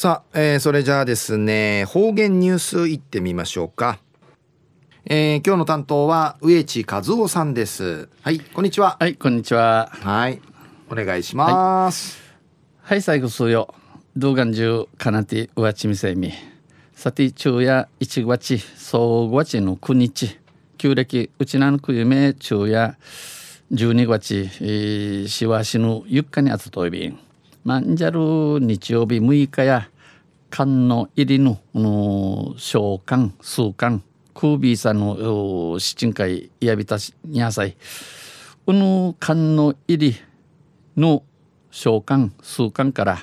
さあ、えー、それじゃあですね方言ニュースいってみましょうか、えー、今日の担当は植地和夫さんです。はいこんにちは。はいこんにちは。はいお願いします、はい、はい、最後数よ。動画中かなてうわちみせみさて昼夜1月総月の9日。旧暦うちなのくゆめ昼夜12月、えー、しわしのゆっかにあつといびんまんじゃる日曜日6日や寒の入りの召喚数巻クービーさんの七人会やびたしにゃさい。うぬ寒の入りの召喚数巻から、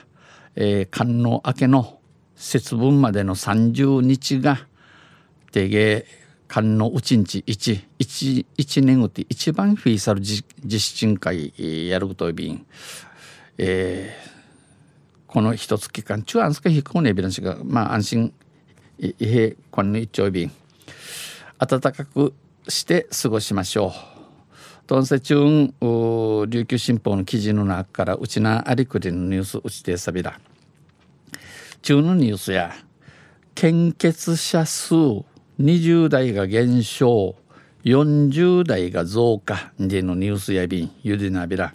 えー、寒の明けの節分までの30日がてげ寒のうちんち 1, 1, 1年うて一番フィーサル実施会やることいびん、えー、この一月間中安か引くねびらしがまあ安心いへこんに一丁便暖かくして過ごしましょう。トンセチュン琉球新報の記事の中からうちなありくりのニュースうちてさびら。中のニュースや献血者数20代が減少40代が増加でのニュースやびんゆでなびら。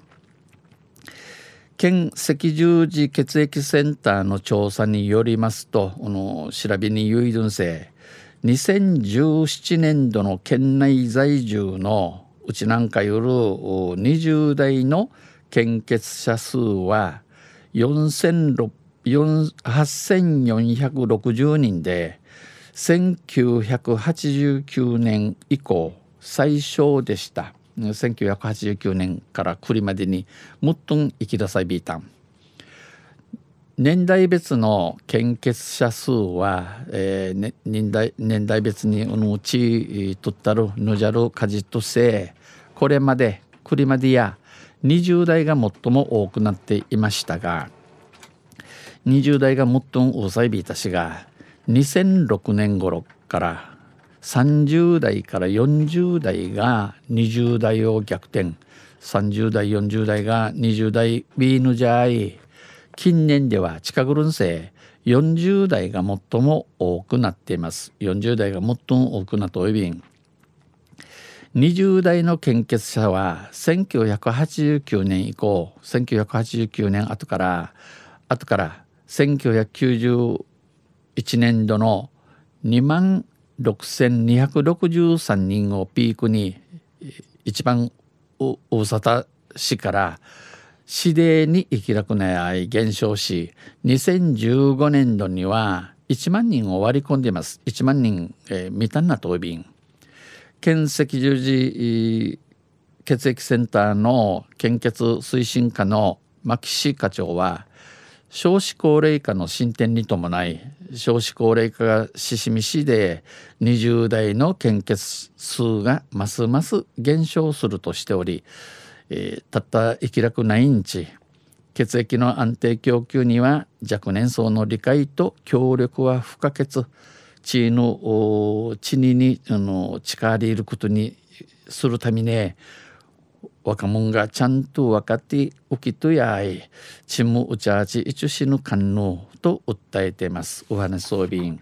県赤十字血液センターの調査によりますとこの調べに有意分生2017年度の県内在住のうちなんかよる20代の献血者数は8460人で1989年以降最小でした。1989年から来るまでにもっと生き出さびいたん年代別の献血者数は、えーね、年代年代別にうのうちとったるのじゃるかじとせこれまでくりまでや20代が最も多くなっていましたが20代が最も抑えびいたしが2006年頃から30代から40代が20代を逆転30代40代が20代ビーヌジャイ近年では近ぐるんせ40代が最も多くなっています。40代が最も多くなっておいびん。20代の献血者は1989年以降1989年後から後から1991年度の2万6263人をピークに一番大阪市から市でに生きらくない減少し2015年度には1万人を割り込んでいます。1万人、えー、未単な答弁県赤十字血液センターの献血推進課の牧師課長は少子高齢化の進展に伴い少子高齢化がししみしで20代の献血数がますます減少するとしており、えー、たった生きらくない日血液の安定供給には若年層の理解と協力は不可欠。地の地ににあの力入ることにするために若者がちゃんと分かっておきとやい。ちむうちゃちいち死ぬかんのと訴えています。お話そうびん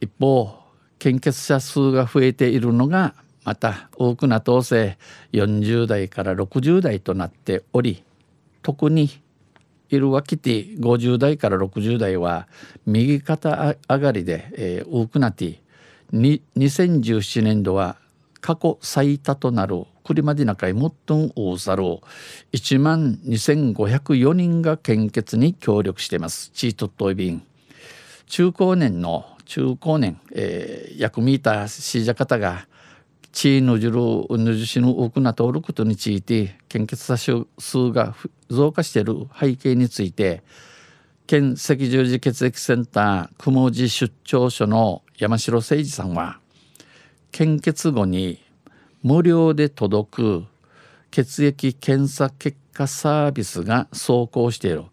一方献血者数が増えているのがまた多くな統制40代から60代となっており特にいるわきて50代から60代は右肩上がりで、えー、多くなって2017年度は過去最多となる栗まで中いもっとん大さろう1万2504人が献血に協力しています。チートットイビン。中高年の中高年、えー、薬味たしじゃ方が血のじるぬじしの多くな通ることについて献血者数が増加している背景について県赤十字血液センター雲寺出張所の山城誠二さんは献血後に無料で届く血液検査結果サービスが走行している、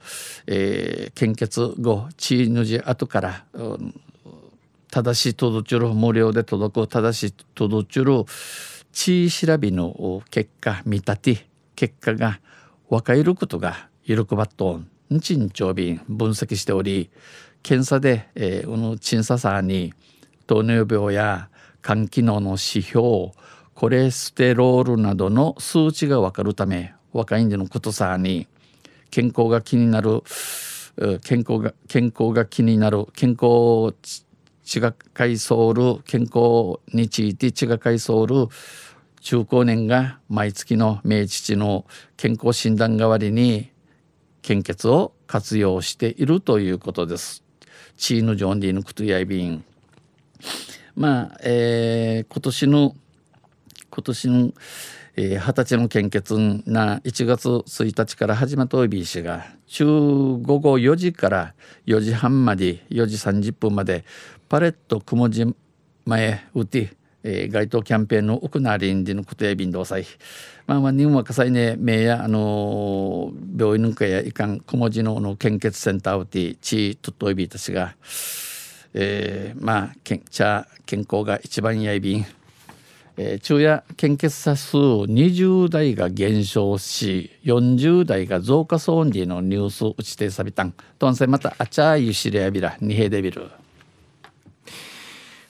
えー、献血後血ぬじ後から、うん、正しい届ちる無料で届く正しい届ちる血調べの結果見立て結果が分かることが喜ばっとん。鎮長便分析しており検査で、えー、この鎮査さに糖尿病や肝機能の指標コレステロールなどの数値が分かるため若いんでのことさに健康が気になる健康が健康が気になる健康血が海ソール健康について血が海ソール中高年が毎月の明治の健康診断代わりに献血を活用しているということです。チーヌ・ジョンディのクトゥヤイビン。まあ、えー、今年の今年のえー、20歳の献血な1月1日から始まったおびしが中午後4時から4時半まで4時30分までパレット雲地前うて、えー、街頭キャンペーンの奥なりんでのことや便同祭。まあまあ日本は火災ね名やあのー、病院のかやいかん雲地のの献血センターうてちとっといびたちがえー、まあけん茶健康が一番やいびん。えー、昼夜献血者数20代が減少し40代が増加ソーンディのニュース打ちてさびたん。とんせまたあちゃゆしれやびらにへでびる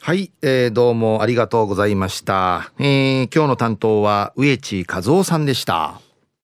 はい、えー、どうもありがとうございました、えー、今日の担当は植地和夫さんでした。